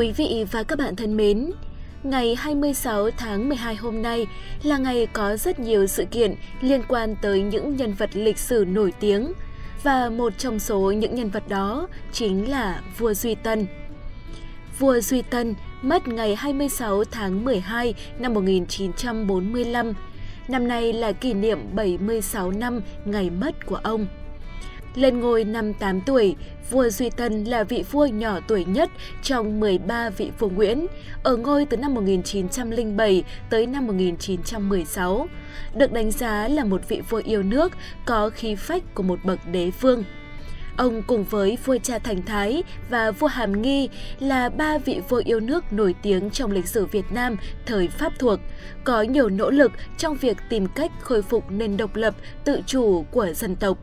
Quý vị và các bạn thân mến, ngày 26 tháng 12 hôm nay là ngày có rất nhiều sự kiện liên quan tới những nhân vật lịch sử nổi tiếng và một trong số những nhân vật đó chính là vua Duy Tân. Vua Duy Tân mất ngày 26 tháng 12 năm 1945. Năm nay là kỷ niệm 76 năm ngày mất của ông. Lên ngôi năm 8 tuổi, vua Duy Tân là vị vua nhỏ tuổi nhất trong 13 vị vua Nguyễn, ở ngôi từ năm 1907 tới năm 1916. Được đánh giá là một vị vua yêu nước, có khí phách của một bậc đế vương. Ông cùng với vua cha Thành Thái và vua Hàm Nghi là ba vị vua yêu nước nổi tiếng trong lịch sử Việt Nam thời Pháp thuộc, có nhiều nỗ lực trong việc tìm cách khôi phục nền độc lập tự chủ của dân tộc.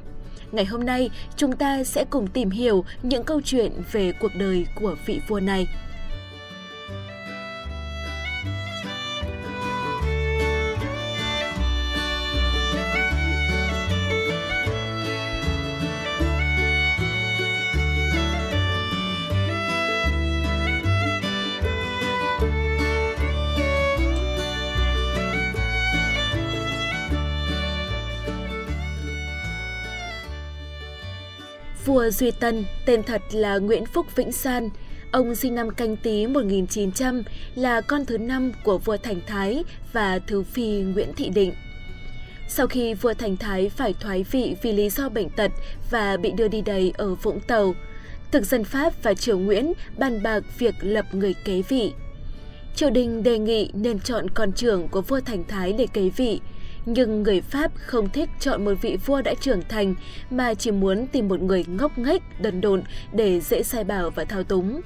Ngày hôm nay, chúng ta sẽ cùng tìm hiểu những câu chuyện về cuộc đời của vị vua này. Vua Duy Tân, tên thật là Nguyễn Phúc Vĩnh San. Ông sinh năm canh tí 1900, là con thứ năm của vua Thành Thái và thứ phi Nguyễn Thị Định. Sau khi vua Thành Thái phải thoái vị vì lý do bệnh tật và bị đưa đi đầy ở Vũng Tàu, thực dân Pháp và triều Nguyễn bàn bạc việc lập người kế vị. Triều đình đề nghị nên chọn con trưởng của vua Thành Thái để kế vị, nhưng người Pháp không thích chọn một vị vua đã trưởng thành mà chỉ muốn tìm một người ngốc nghếch, đần độn để dễ sai bảo và thao túng.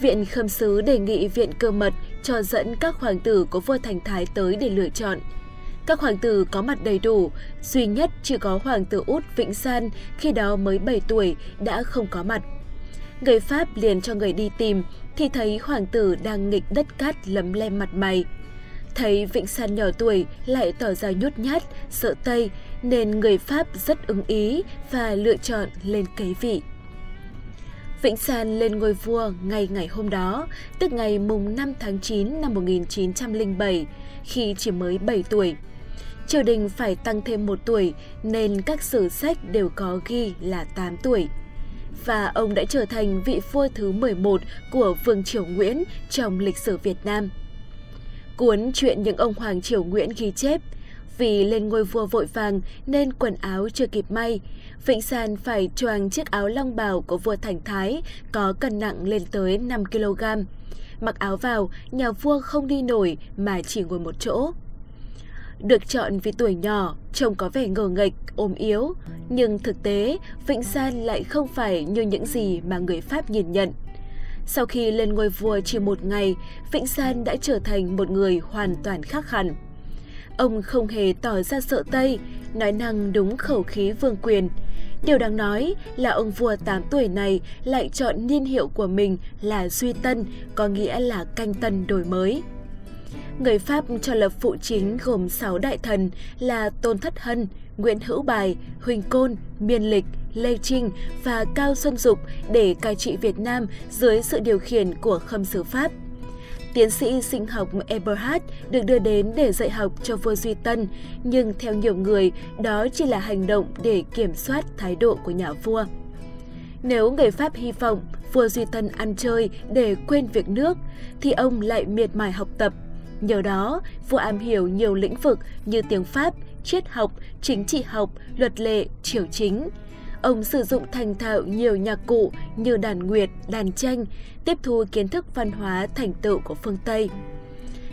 Viện Khâm Sứ đề nghị Viện Cơ Mật cho dẫn các hoàng tử của vua Thành Thái tới để lựa chọn. Các hoàng tử có mặt đầy đủ, duy nhất chỉ có hoàng tử út Vĩnh San khi đó mới 7 tuổi đã không có mặt. Người Pháp liền cho người đi tìm thì thấy hoàng tử đang nghịch đất cát lấm lem mặt mày. Thấy vịnh San nhỏ tuổi lại tỏ ra nhút nhát, sợ Tây nên người Pháp rất ứng ý và lựa chọn lên kế vị. Vĩnh San lên ngôi vua ngay ngày hôm đó, tức ngày mùng 5 tháng 9 năm 1907, khi chỉ mới 7 tuổi. Triều đình phải tăng thêm một tuổi nên các sử sách đều có ghi là 8 tuổi. Và ông đã trở thành vị vua thứ 11 của Vương Triều Nguyễn trong lịch sử Việt Nam. Cuốn chuyện những ông Hoàng Triều Nguyễn ghi chép, vì lên ngôi vua vội vàng nên quần áo chưa kịp may, Vịnh San phải choàng chiếc áo long bào của vua Thành Thái có cân nặng lên tới 5 kg. Mặc áo vào, nhà vua không đi nổi mà chỉ ngồi một chỗ. Được chọn vì tuổi nhỏ, trông có vẻ ngờ nghệch, ốm yếu, nhưng thực tế, Vịnh San lại không phải như những gì mà người Pháp nhìn nhận. Sau khi lên ngôi vua chỉ một ngày, Vĩnh San đã trở thành một người hoàn toàn khác hẳn. Ông không hề tỏ ra sợ Tây, nói năng đúng khẩu khí vương quyền. Điều đáng nói là ông vua 8 tuổi này lại chọn niên hiệu của mình là Duy Tân, có nghĩa là canh tân đổi mới. Người Pháp cho lập phụ chính gồm 6 đại thần là Tôn Thất Hân, Nguyễn Hữu Bài, Huỳnh Côn, Miên Lịch, Lê Trinh và Cao Xuân Dục để cai trị Việt Nam dưới sự điều khiển của khâm sứ Pháp. Tiến sĩ sinh học Eberhard được đưa đến để dạy học cho vua Duy Tân, nhưng theo nhiều người, đó chỉ là hành động để kiểm soát thái độ của nhà vua. Nếu người Pháp hy vọng vua Duy Tân ăn chơi để quên việc nước, thì ông lại miệt mài học tập. Nhờ đó, vua am hiểu nhiều lĩnh vực như tiếng Pháp, triết học, chính trị học, luật lệ, triều chính. Ông sử dụng thành thạo nhiều nhạc cụ như đàn nguyệt, đàn tranh, tiếp thu kiến thức văn hóa thành tựu của phương Tây.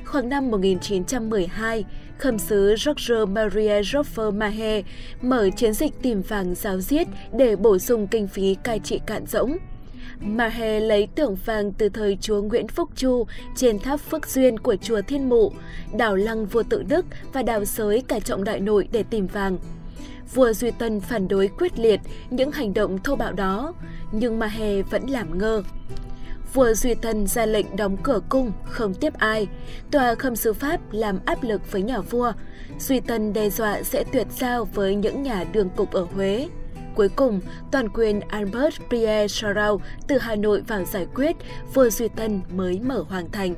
Khoảng năm 1912, khâm sứ Roger Maria Joffer Mahe mở chiến dịch tìm vàng giáo giết để bổ sung kinh phí cai trị cạn rỗng. Mahe lấy tượng vàng từ thời chúa Nguyễn Phúc Chu trên tháp Phước Duyên của chùa Thiên Mụ, đào lăng vua tự Đức và đào sới cả trọng đại nội để tìm vàng vua Duy Tân phản đối quyết liệt những hành động thô bạo đó, nhưng Mahe vẫn làm ngơ. Vua Duy Tân ra lệnh đóng cửa cung, không tiếp ai. Tòa khâm sứ Pháp làm áp lực với nhà vua. Duy Tân đe dọa sẽ tuyệt giao với những nhà đường cục ở Huế. Cuối cùng, toàn quyền Albert Pierre Charles từ Hà Nội vào giải quyết, vua Duy Tân mới mở hoàng thành.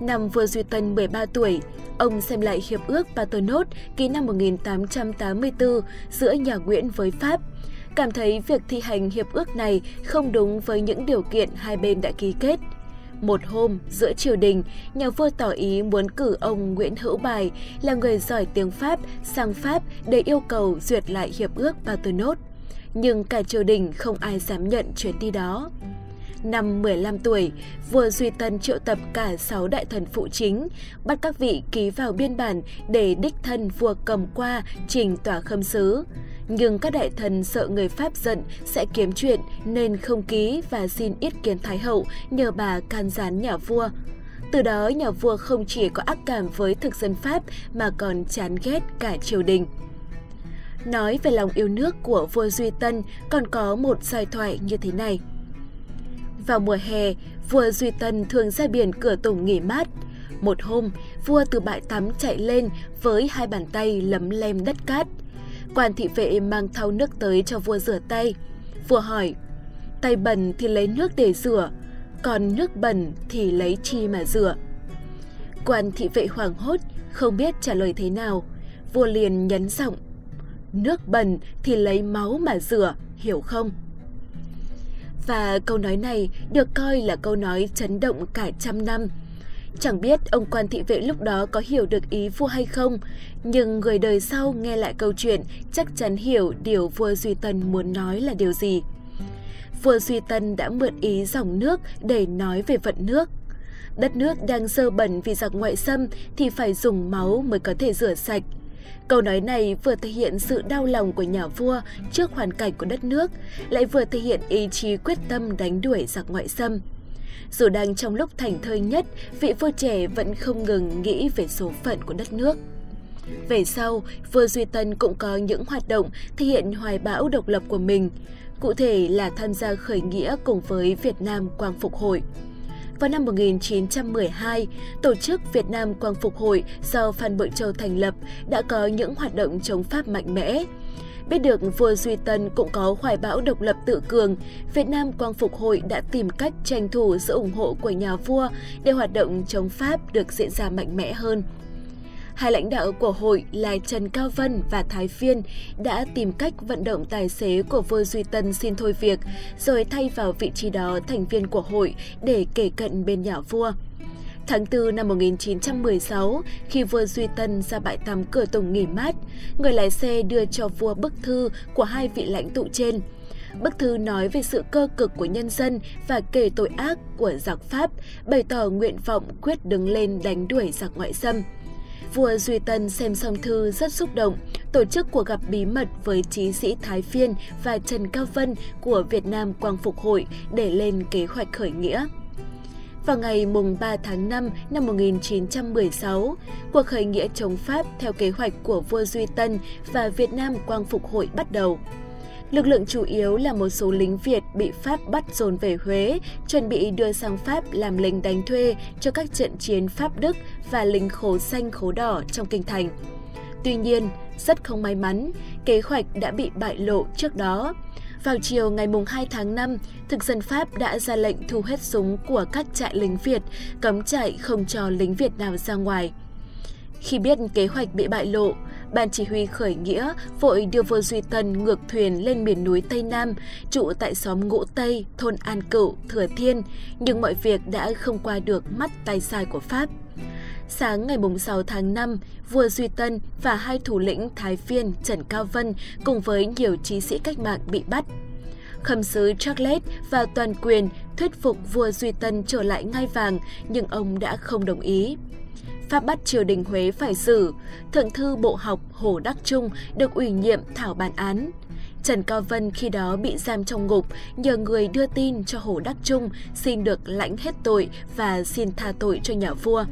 Năm vua Duy Tân 13 tuổi, ông xem lại hiệp ước Paternotte ký năm 1884 giữa nhà Nguyễn với Pháp, cảm thấy việc thi hành hiệp ước này không đúng với những điều kiện hai bên đã ký kết. Một hôm, giữa triều đình, nhà vua tỏ ý muốn cử ông Nguyễn Hữu Bài là người giỏi tiếng Pháp sang Pháp để yêu cầu duyệt lại hiệp ước Paternotte. Nhưng cả triều đình không ai dám nhận chuyến đi đó. Năm 15 tuổi, vua Duy Tân triệu tập cả 6 đại thần phụ chính, bắt các vị ký vào biên bản để đích thân vua cầm qua trình tòa khâm sứ. Nhưng các đại thần sợ người Pháp giận sẽ kiếm chuyện nên không ký và xin ít kiến Thái Hậu nhờ bà can gián nhà vua. Từ đó nhà vua không chỉ có ác cảm với thực dân Pháp mà còn chán ghét cả triều đình. Nói về lòng yêu nước của vua Duy Tân còn có một giai thoại như thế này. Vào mùa hè, vua Duy Tân thường ra biển cửa tùng nghỉ mát. Một hôm, vua từ bãi tắm chạy lên với hai bàn tay lấm lem đất cát. Quan thị vệ mang thau nước tới cho vua rửa tay. Vua hỏi, tay bẩn thì lấy nước để rửa, còn nước bẩn thì lấy chi mà rửa. Quan thị vệ hoảng hốt, không biết trả lời thế nào. Vua liền nhấn giọng, nước bẩn thì lấy máu mà rửa, hiểu không? Và câu nói này được coi là câu nói chấn động cả trăm năm. Chẳng biết ông quan thị vệ lúc đó có hiểu được ý vua hay không, nhưng người đời sau nghe lại câu chuyện chắc chắn hiểu điều vua Duy Tân muốn nói là điều gì. Vua Duy Tân đã mượn ý dòng nước để nói về vận nước. Đất nước đang sơ bẩn vì giặc ngoại xâm thì phải dùng máu mới có thể rửa sạch. Câu nói này vừa thể hiện sự đau lòng của nhà vua trước hoàn cảnh của đất nước, lại vừa thể hiện ý chí quyết tâm đánh đuổi giặc ngoại xâm. Dù đang trong lúc thành thơi nhất, vị vua trẻ vẫn không ngừng nghĩ về số phận của đất nước. Về sau, vua Duy Tân cũng có những hoạt động thể hiện hoài bão độc lập của mình, cụ thể là tham gia khởi nghĩa cùng với Việt Nam Quang Phục Hội. Vào năm 1912, Tổ chức Việt Nam Quang Phục Hội do Phan Bội Châu thành lập đã có những hoạt động chống Pháp mạnh mẽ. Biết được vua Duy Tân cũng có hoài bão độc lập tự cường, Việt Nam Quang Phục Hội đã tìm cách tranh thủ sự ủng hộ của nhà vua để hoạt động chống Pháp được diễn ra mạnh mẽ hơn. Hai lãnh đạo của hội là Trần Cao Vân và Thái Phiên đã tìm cách vận động tài xế của vương Duy Tân xin thôi việc, rồi thay vào vị trí đó thành viên của hội để kể cận bên nhà vua. Tháng 4 năm 1916, khi vua Duy Tân ra bãi tắm cửa tùng nghỉ mát, người lái xe đưa cho vua bức thư của hai vị lãnh tụ trên. Bức thư nói về sự cơ cực của nhân dân và kể tội ác của giặc Pháp, bày tỏ nguyện vọng quyết đứng lên đánh đuổi giặc ngoại xâm. Vua Duy Tân xem xong thư rất xúc động, tổ chức cuộc gặp bí mật với trí sĩ Thái Phiên và Trần Cao Vân của Việt Nam Quang Phục Hội để lên kế hoạch khởi nghĩa. Vào ngày mùng 3 tháng 5 năm 1916, cuộc khởi nghĩa chống Pháp theo kế hoạch của vua Duy Tân và Việt Nam Quang Phục Hội bắt đầu. Lực lượng chủ yếu là một số lính Việt bị Pháp bắt dồn về Huế, chuẩn bị đưa sang Pháp làm lính đánh thuê cho các trận chiến Pháp-Đức và lính khố xanh khố đỏ trong kinh thành. Tuy nhiên, rất không may mắn, kế hoạch đã bị bại lộ trước đó. Vào chiều ngày 2 tháng 5, thực dân Pháp đã ra lệnh thu hết súng của các trại lính Việt, cấm chạy không cho lính Việt nào ra ngoài. Khi biết kế hoạch bị bại lộ, Ban chỉ huy khởi nghĩa vội đưa vua Duy Tân ngược thuyền lên miền núi Tây Nam, trụ tại xóm Ngũ Tây, thôn An Cựu, Thừa Thiên, nhưng mọi việc đã không qua được mắt tay sai của Pháp. Sáng ngày 6 tháng 5, vua Duy Tân và hai thủ lĩnh Thái Phiên Trần Cao Vân cùng với nhiều trí sĩ cách mạng bị bắt. Khâm sứ Charles và toàn quyền thuyết phục vua Duy Tân trở lại ngai vàng nhưng ông đã không đồng ý. Pháp bắt triều đình Huế phải xử, Thượng thư Bộ học Hồ Đắc Trung được ủy nhiệm thảo bản án. Trần Cao Vân khi đó bị giam trong ngục, nhờ người đưa tin cho Hồ Đắc Trung xin được lãnh hết tội và xin tha tội cho nhà vua.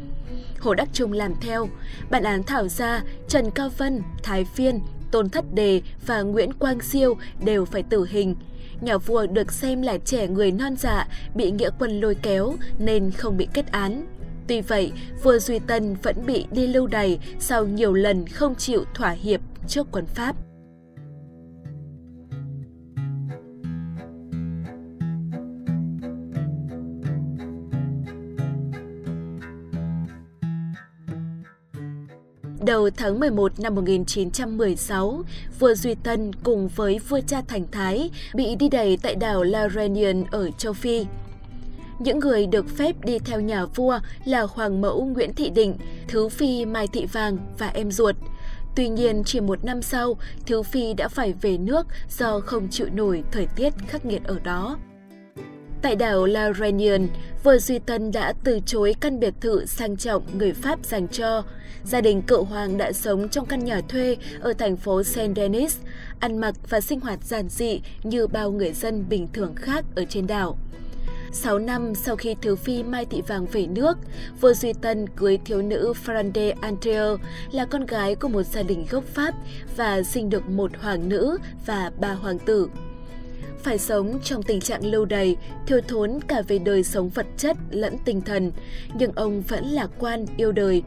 Hồ Đắc Trung làm theo, bản án thảo ra Trần Cao Vân, Thái Phiên, Tôn Thất Đề và Nguyễn Quang Siêu đều phải tử hình. Nhà vua được xem là trẻ người non dạ, bị nghĩa quân lôi kéo nên không bị kết án. Tuy vậy, vua Duy Tân vẫn bị đi lưu đày sau nhiều lần không chịu thỏa hiệp trước quân Pháp. Đầu tháng 11 năm 1916, vua Duy Tân cùng với vua cha Thành Thái bị đi đày tại đảo La Réunion ở châu Phi. Những người được phép đi theo nhà vua là Hoàng mẫu Nguyễn Thị Định, Thứ Phi Mai Thị Vàng và em ruột. Tuy nhiên, chỉ một năm sau, Thứ Phi đã phải về nước do không chịu nổi thời tiết khắc nghiệt ở đó. Tại đảo La Réunion, vua Duy Tân đã từ chối căn biệt thự sang trọng người Pháp dành cho. Gia đình cựu hoàng đã sống trong căn nhà thuê ở thành phố Saint-Denis, ăn mặc và sinh hoạt giản dị như bao người dân bình thường khác ở trên đảo. 6 năm sau khi Thứ Phi Mai Thị Vàng về nước, vua Duy Tân cưới thiếu nữ Frande Andreu là con gái của một gia đình gốc Pháp và sinh được một hoàng nữ và ba hoàng tử. Phải sống trong tình trạng lâu đầy, thiếu thốn cả về đời sống vật chất lẫn tinh thần, nhưng ông vẫn lạc quan yêu đời.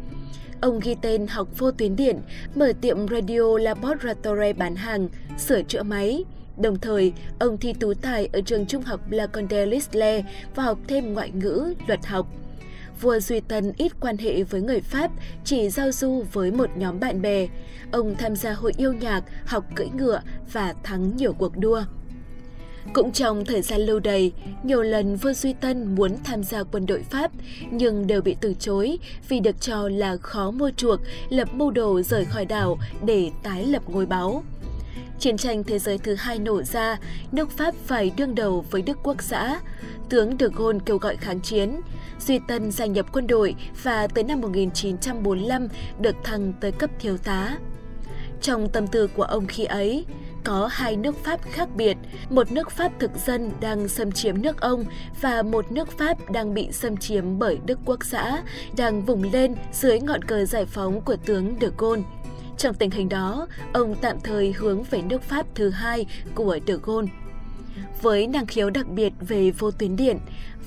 Ông ghi tên học vô tuyến điện, mở tiệm Radio Laboratory bán hàng, sửa chữa máy, Đồng thời, ông thi tú tài ở trường trung học La Condé-Lisle và học thêm ngoại ngữ, luật học. Vua Duy Tân ít quan hệ với người Pháp, chỉ giao du với một nhóm bạn bè. Ông tham gia hội yêu nhạc, học cưỡi ngựa và thắng nhiều cuộc đua. Cũng trong thời gian lâu đầy, nhiều lần vua Duy Tân muốn tham gia quân đội Pháp nhưng đều bị từ chối vì được cho là khó mua chuộc, lập mưu đồ rời khỏi đảo để tái lập ngôi báu. Chiến tranh thế giới thứ hai nổ ra, nước Pháp phải đương đầu với Đức Quốc xã. Tướng de Gaulle kêu gọi kháng chiến. Duy Tân gia nhập quân đội và tới năm 1945 được thăng tới cấp thiếu tá. Trong tâm tư của ông khi ấy, có hai nước Pháp khác biệt, một nước Pháp thực dân đang xâm chiếm nước ông và một nước Pháp đang bị xâm chiếm bởi Đức Quốc xã, đang vùng lên dưới ngọn cờ giải phóng của tướng de Gaulle. Trong tình hình đó, ông tạm thời hướng về nước Pháp thứ hai của de Gaulle. Với năng khiếu đặc biệt về vô tuyến điện,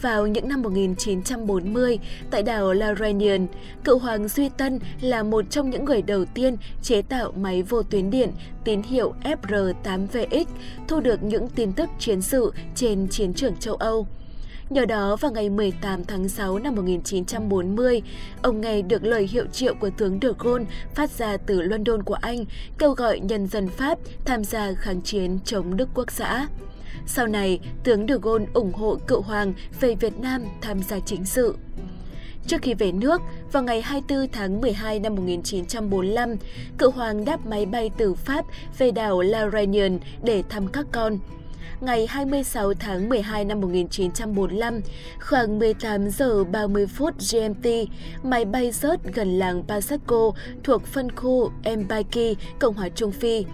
vào những năm 1940, tại đảo La Réunion, cựu hoàng Duy Tân là một trong những người đầu tiên chế tạo máy vô tuyến điện tín hiệu FR8VX thu được những tin tức chiến sự trên chiến trường châu Âu. Nhờ đó, vào ngày 18 tháng 6 năm 1940, ông nghe được lời hiệu triệu của tướng de Gaulle phát ra từ London của Anh, kêu gọi nhân dân Pháp tham gia kháng chiến chống Đức Quốc xã. Sau này, tướng de Gaulle ủng hộ cựu hoàng về Việt Nam tham gia chính sự. Trước khi về nước, vào ngày 24 tháng 12 năm 1945, cựu hoàng đáp máy bay từ Pháp về đảo La Réunion để thăm các con ngày 26 tháng 12 năm 1945, khoảng 18 giờ 30 phút GMT, máy bay rớt gần làng Pasako thuộc phân khu Mbaki, Cộng hòa Trung Phi.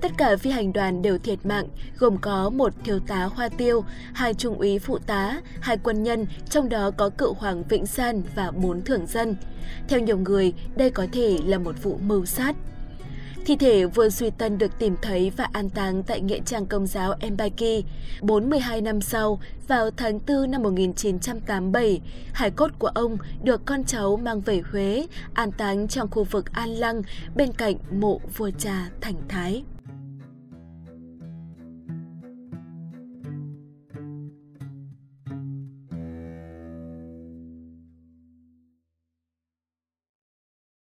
Tất cả phi hành đoàn đều thiệt mạng, gồm có một thiếu tá Hoa Tiêu, hai trung úy phụ tá, hai quân nhân, trong đó có cựu hoàng Vĩnh San và bốn thưởng dân. Theo nhiều người, đây có thể là một vụ mưu sát. Thi thể vua Duy Tân được tìm thấy và an táng tại nghĩa trang Công giáo Embaki. 42 năm sau, vào tháng 4 năm 1987, hải cốt của ông được con cháu mang về Huế, an táng trong khu vực An Lăng bên cạnh mộ vua cha Thành Thái.